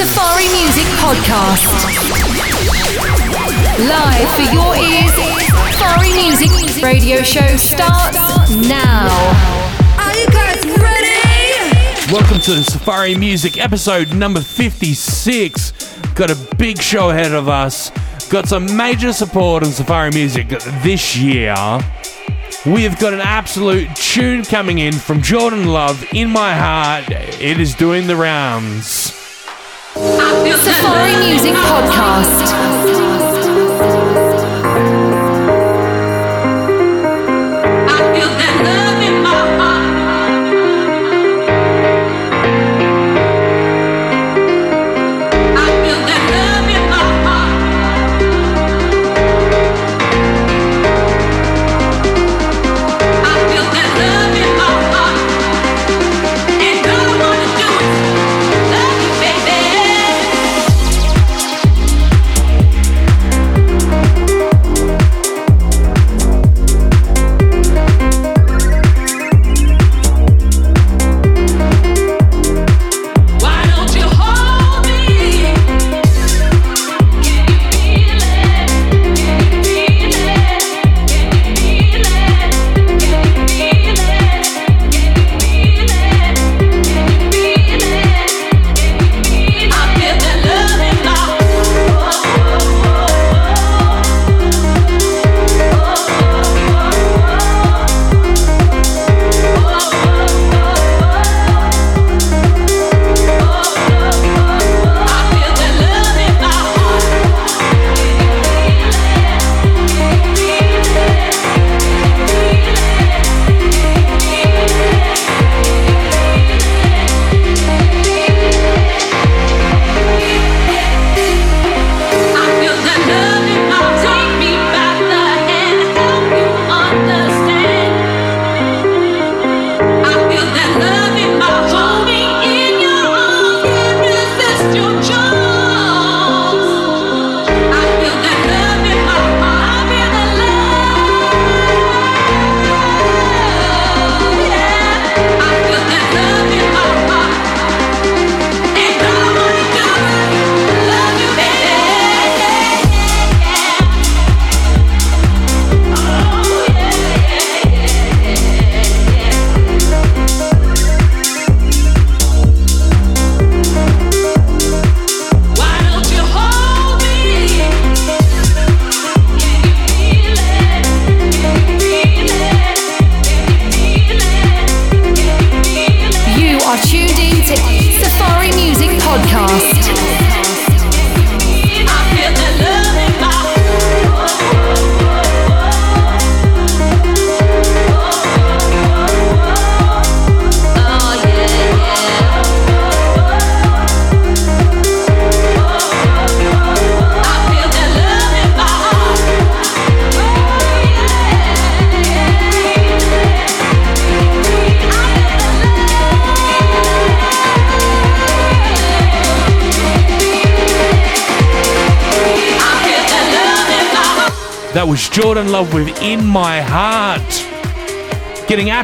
Safari Music Podcast. Live for your ears, Safari Music radio show starts now. Are you guys ready? Welcome to the Safari Music episode number 56. Got a big show ahead of us. Got some major support on Safari Music this year. We have got an absolute tune coming in from Jordan Love in my heart. It is doing the rounds. Safari Music Podcast.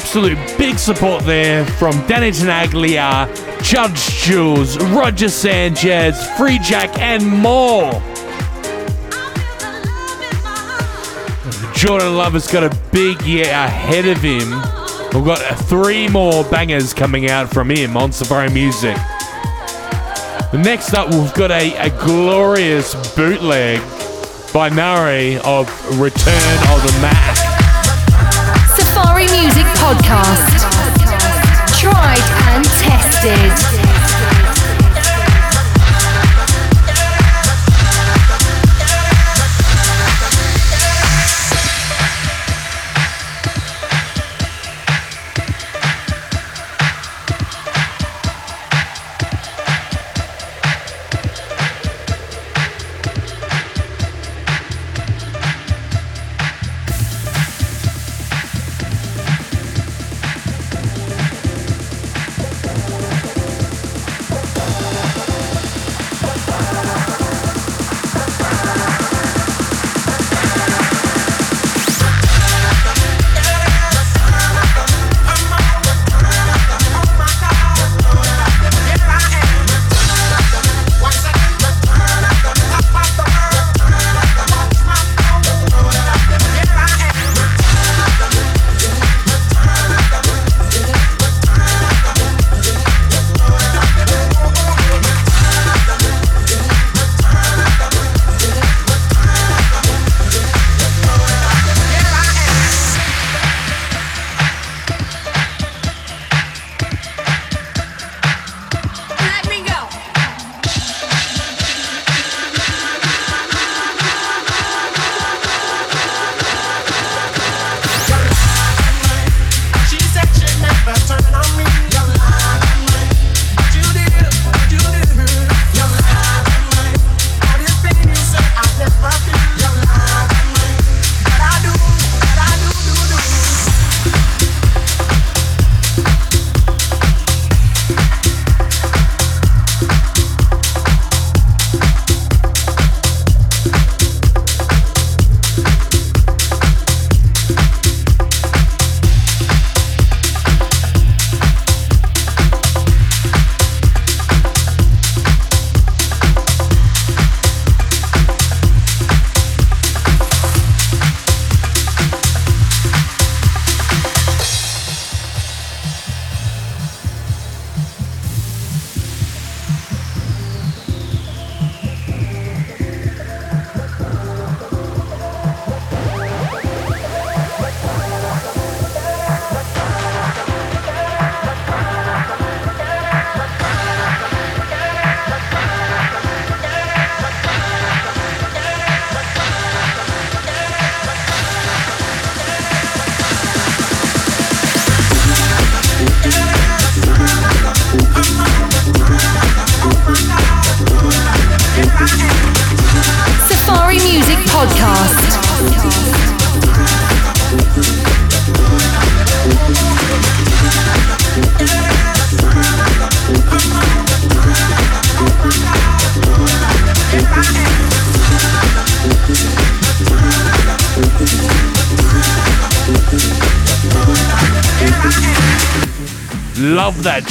Absolute big support there from Danny Tenaglia, Judge Jules, Roger Sanchez, Free Jack, and more. Jordan Love has got a big year ahead of him. We've got three more bangers coming out from him on Safari Music. Next up, we've got a, a glorious bootleg by Nari of Return of the Mac. Music Podcast. Tried and tested.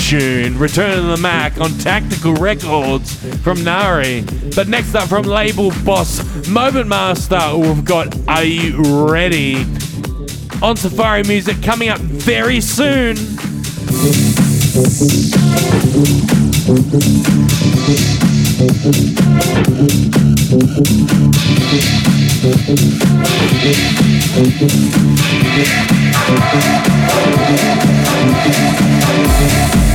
Tune. Return of the Mac on Tactical Records from Nari. But next up from label boss Moment Master, we've got Are You Ready? On Safari Music coming up very soon.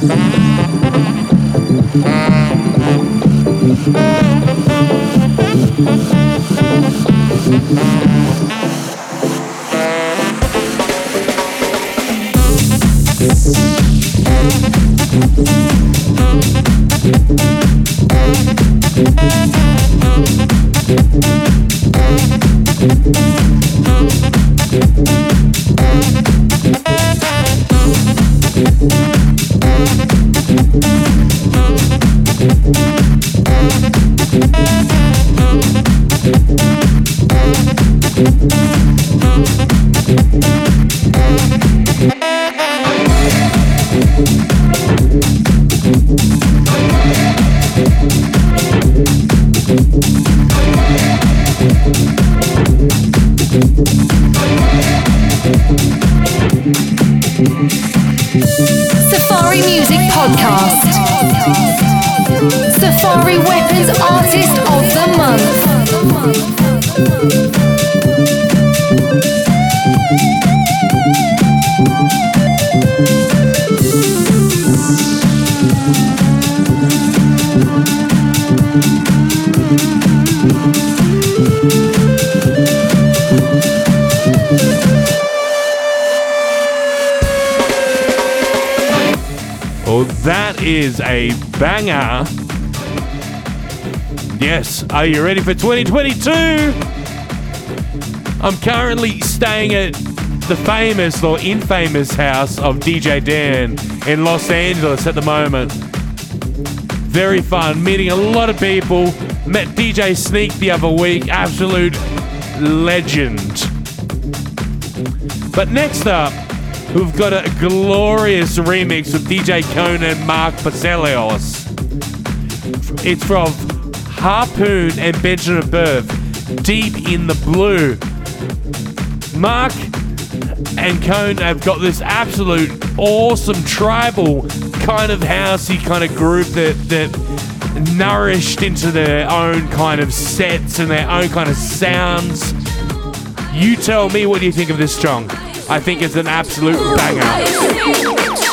Safari is a banger. Yes, are you ready for 2022? I'm currently staying at the famous or infamous house of DJ Dan in Los Angeles at the moment. Very fun, meeting a lot of people. Met DJ Sneak the other week, absolute legend. But next up, we've got a glorious remix with DJ Cone and Mark Baselios. It's from Harpoon and Benjamin Berth, Deep in the Blue. Mark and Cone have got this absolute awesome tribal kind of housey kind of group that that nourished into their own kind of sets and their own kind of sounds. You tell me what do you think of this song? I think it's an absolute banger.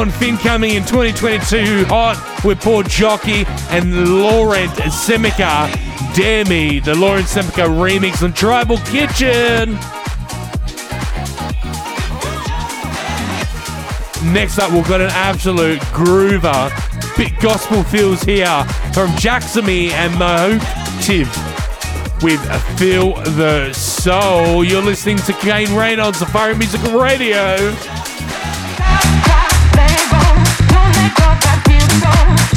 Sean Finn coming in 2022 hot with Paul Jockey and Laurent Simeca. Dare Me, the Laurent Simeca remix on Tribal Kitchen. Next up, we've got an absolute groover. Big gospel feels here from Jacksamy and Motive with Feel the Soul. You're listening to Kane Rain on Safari Music Radio. go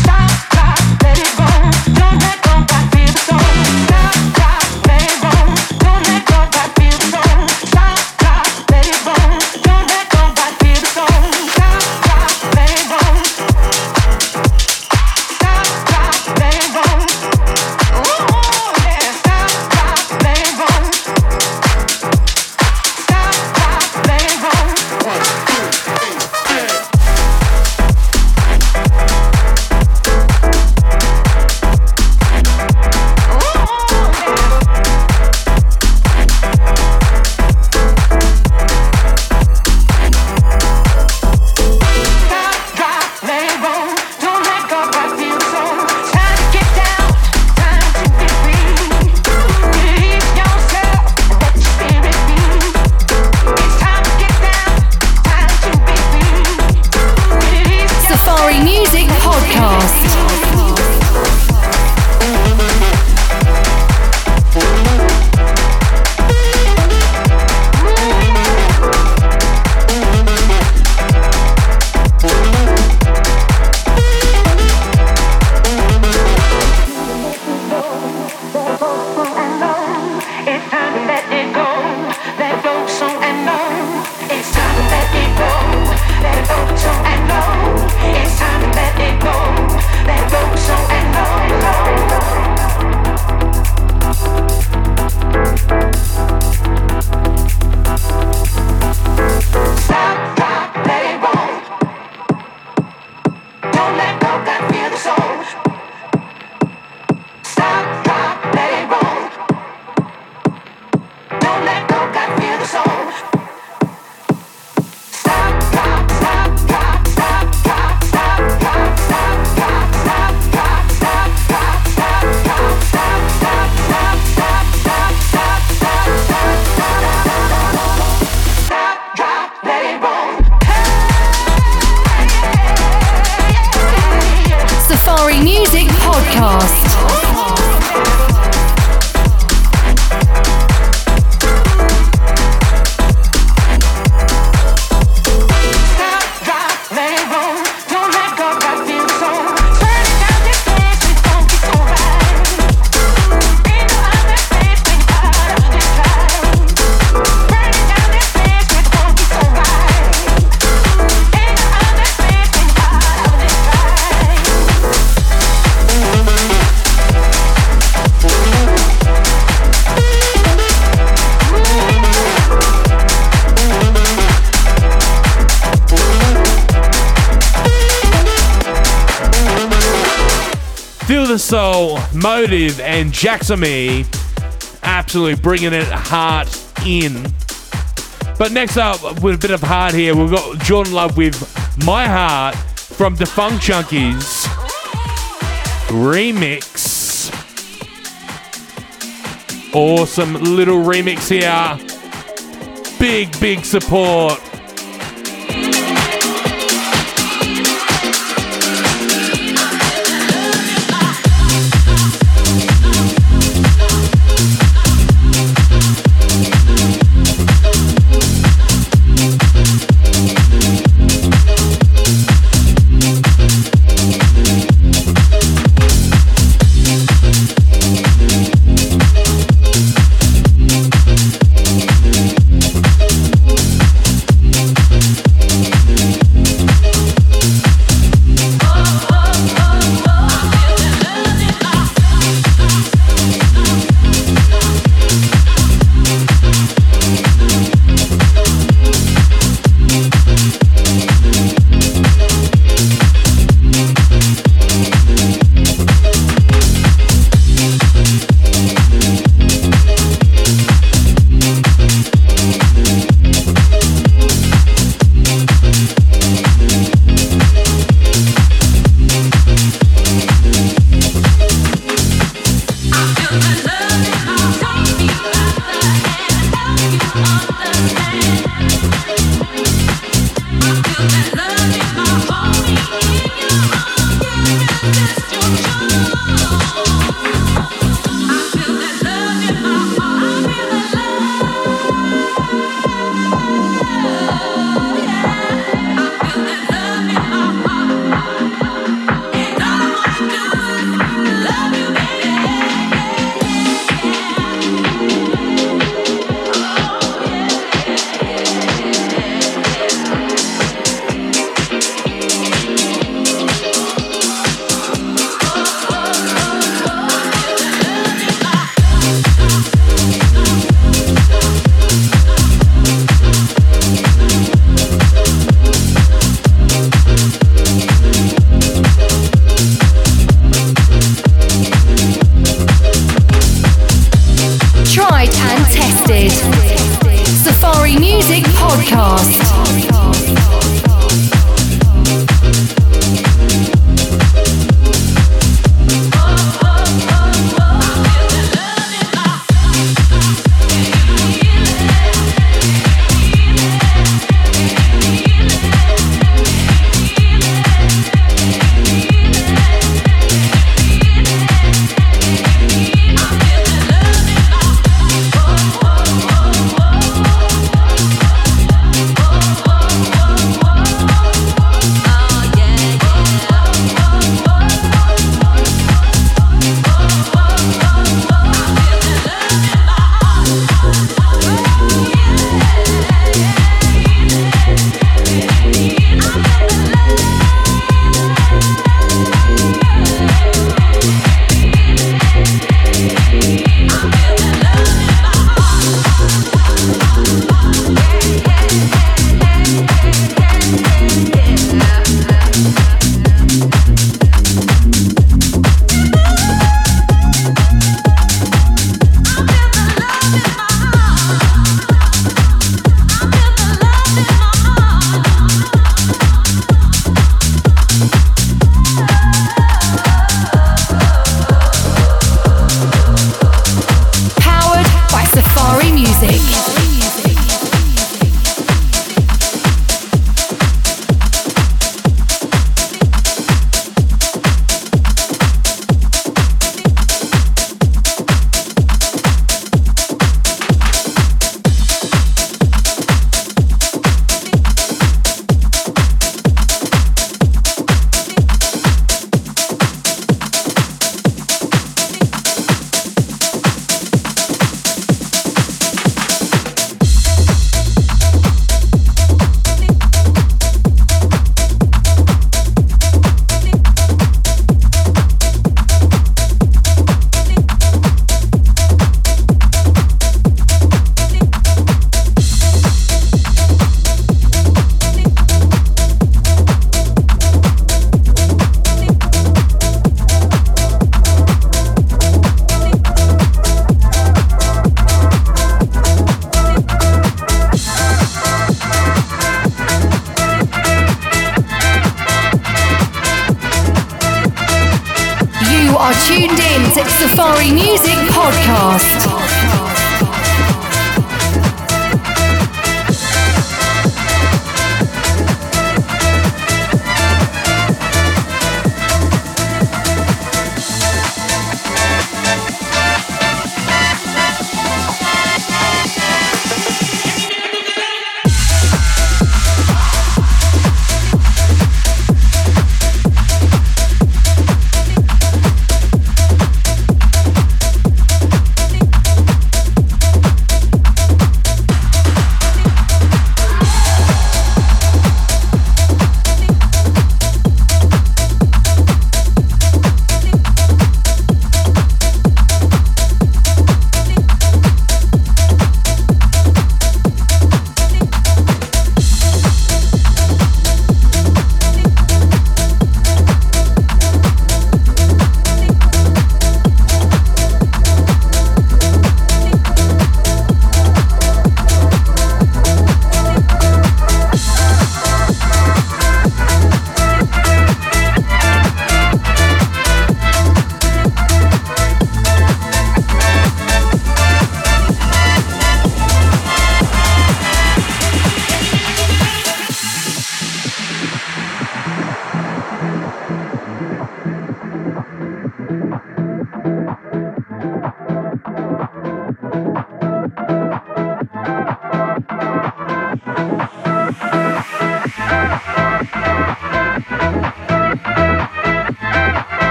and Jacksamy absolutely bringing it hard in. But next up, with a bit of heart here, we've got Jordan Love with My Heart from Defunct Junkies remix. Awesome little remix here. Big, big support.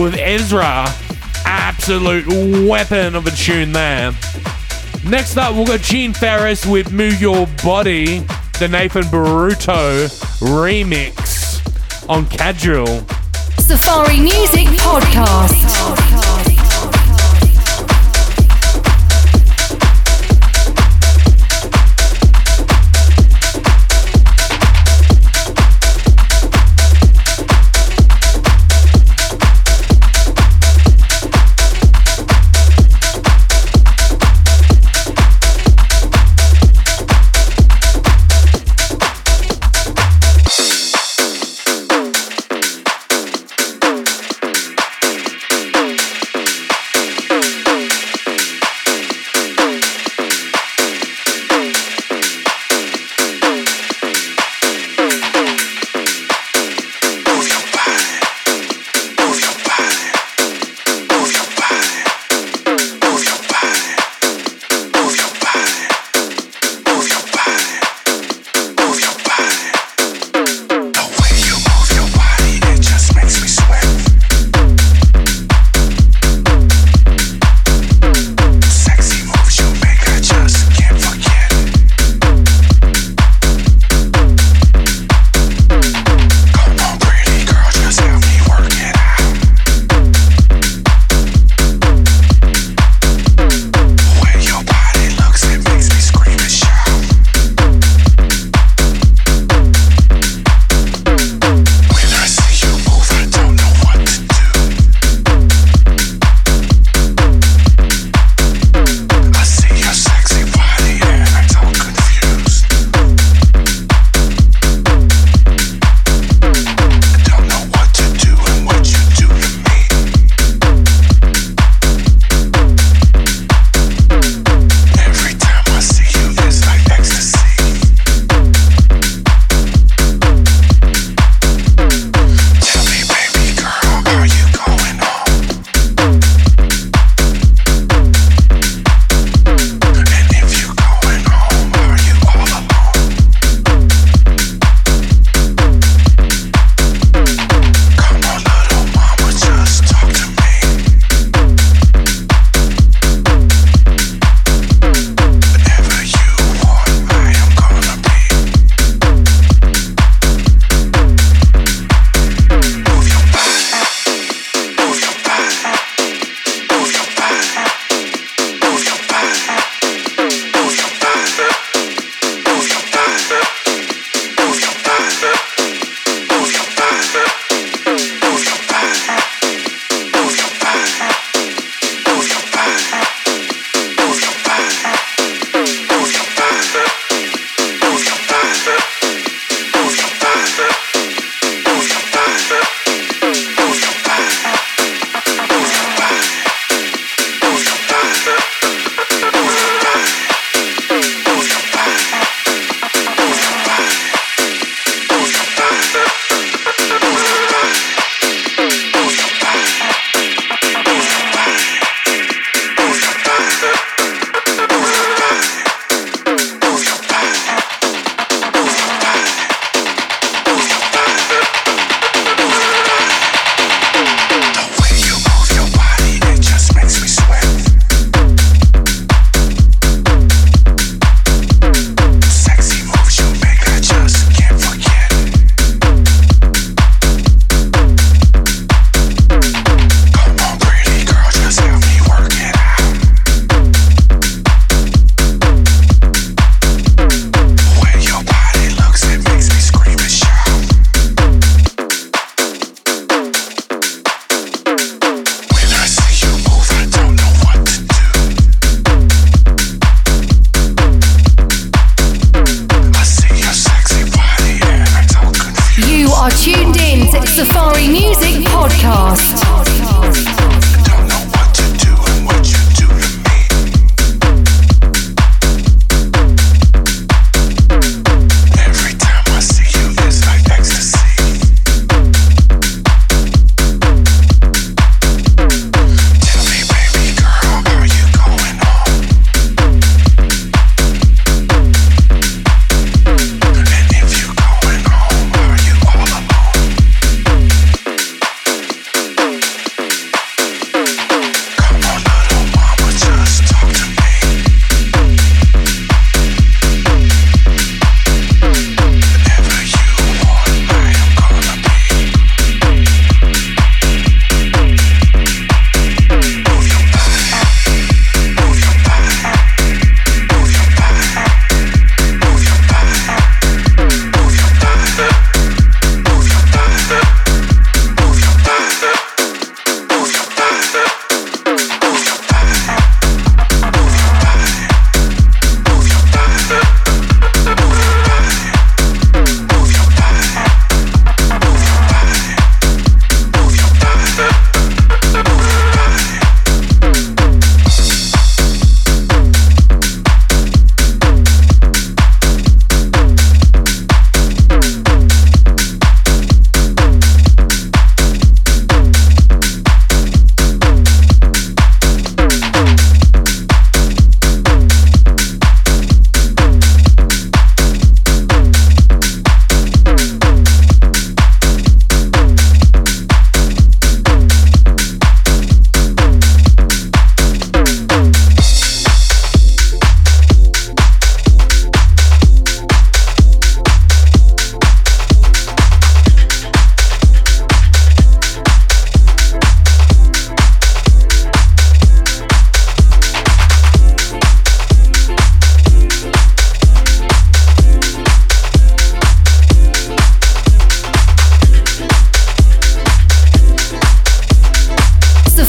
With Ezra. Absolute weapon of a tune there. Next up, we've got Gene Farris with Move Your Body, the Nathan Barato remix on Casual. Safari Music Podcast.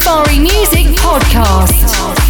Safari Music Podcast.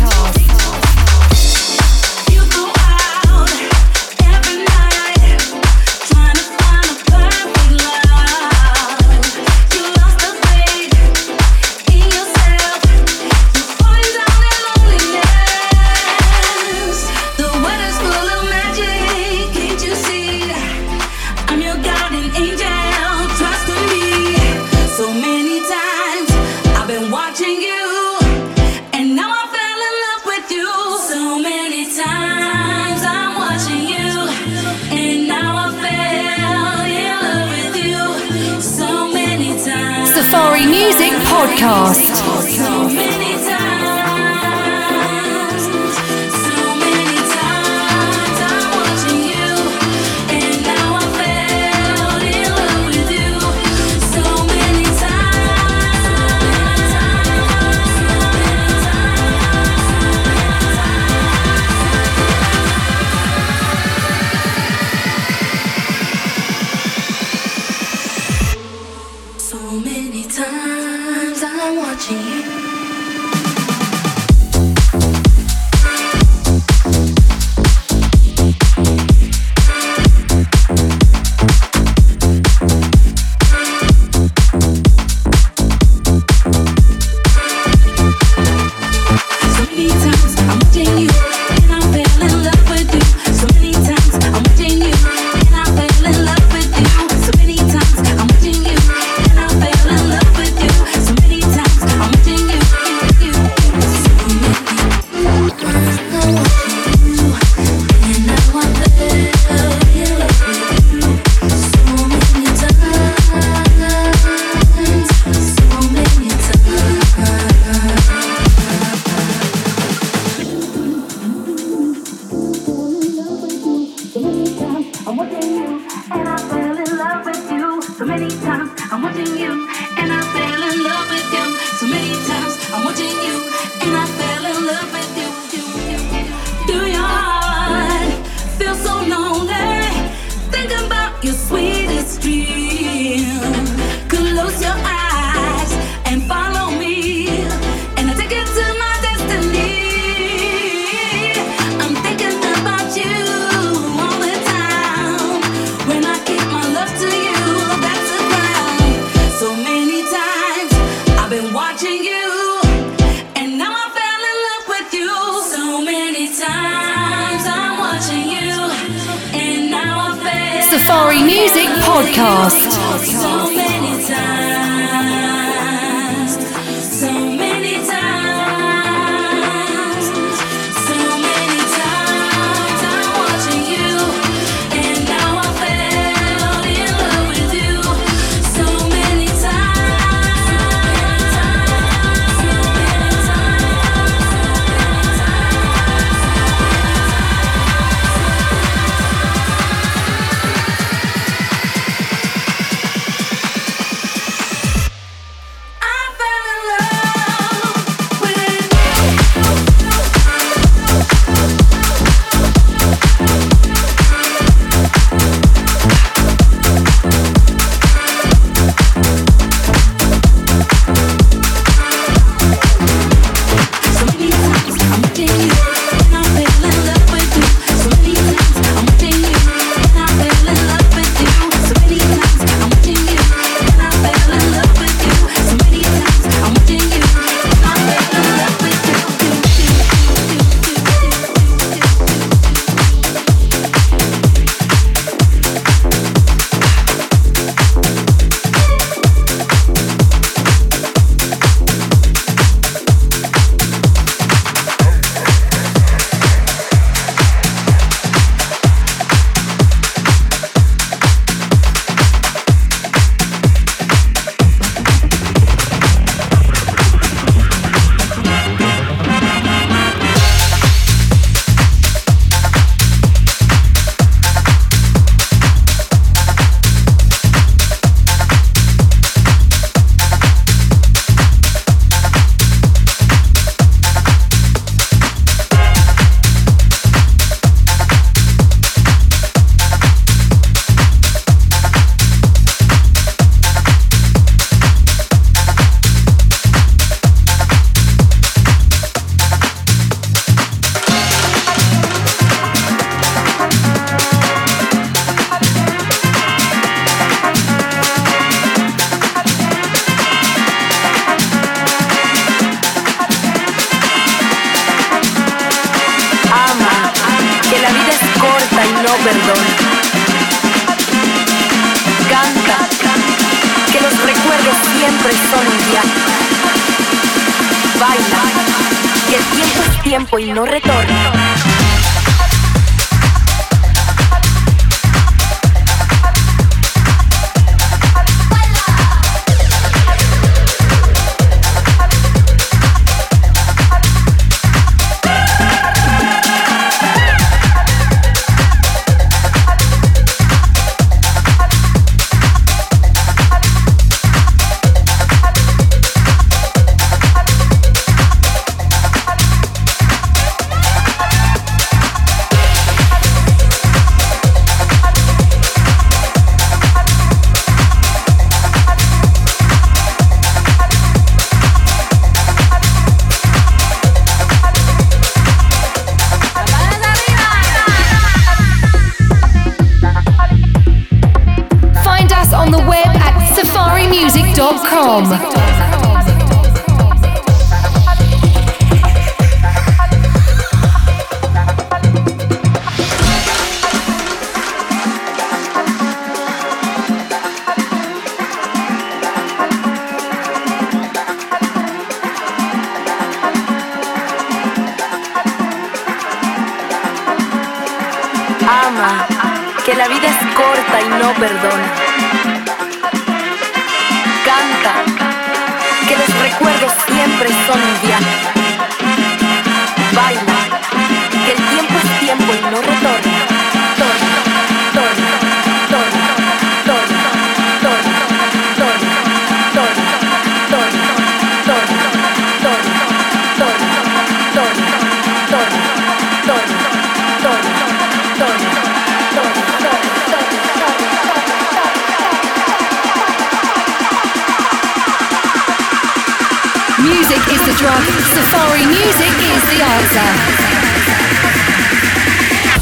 Music is the drug, Safari music is the answer.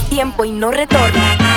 tiempo y no retorna.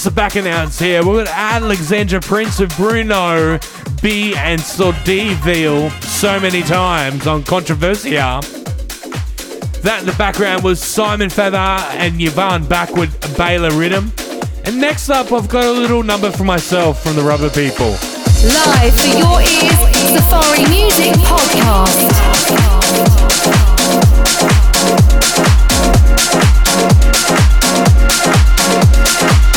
Just a back announce here. We've got Alexandra Prince of Bruno, B and Sordiville so many times on Controversia. That in the background was Simon Feather and Yvonne Backward Baylor Rhythm. And next up, I've got a little number for myself from the Rubber People. Live for your ears, Safari Music Podcast.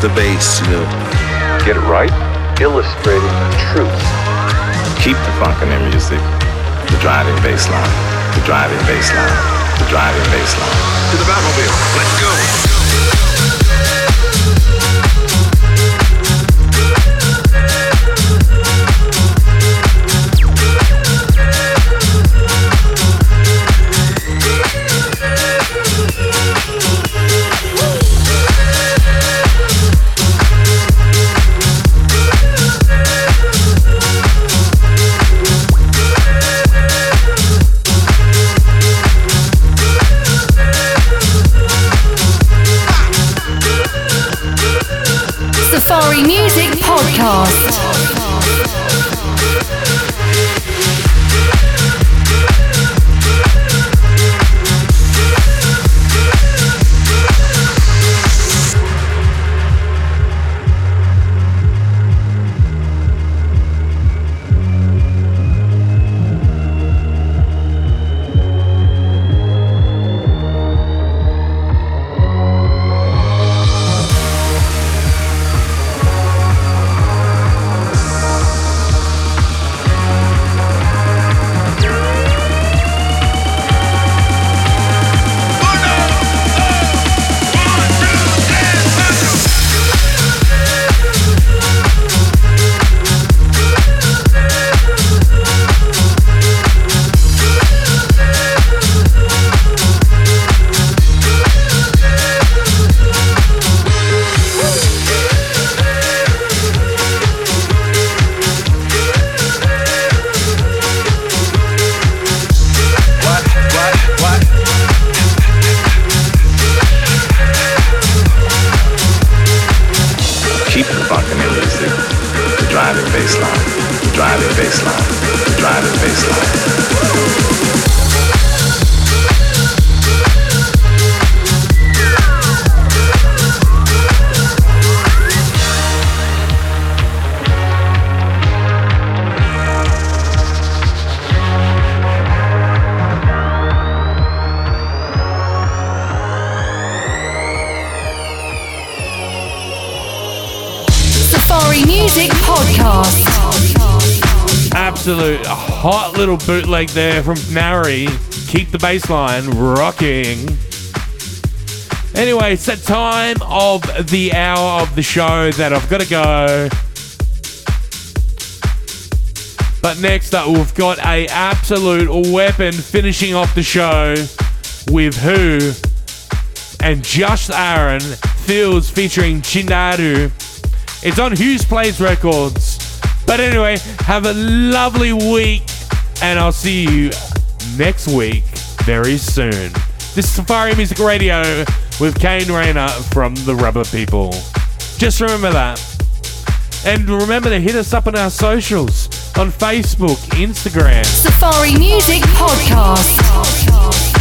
the bass, you know. Get it right, illustrating the truth. Keep the funk in their music. The driving bass line, the driving bass line, the driving bass line. To the Batmobile. Let's go. Little bootleg there from Nari. Keep the bass line rocking. Anyway, it's that time of the hour of the show that I've got to go. But next up, we've got a absolute weapon finishing off the show with Who and Just Aaron Fields featuring Chindaru. It's on Hughes Plays Records. But anyway, have a lovely week, and I'll see you next week very soon. This is Safari Music Radio with Kane Rayner from the Rubber People. Just remember that. And remember to hit us up on our socials on Facebook, Instagram. Safari Music Podcast.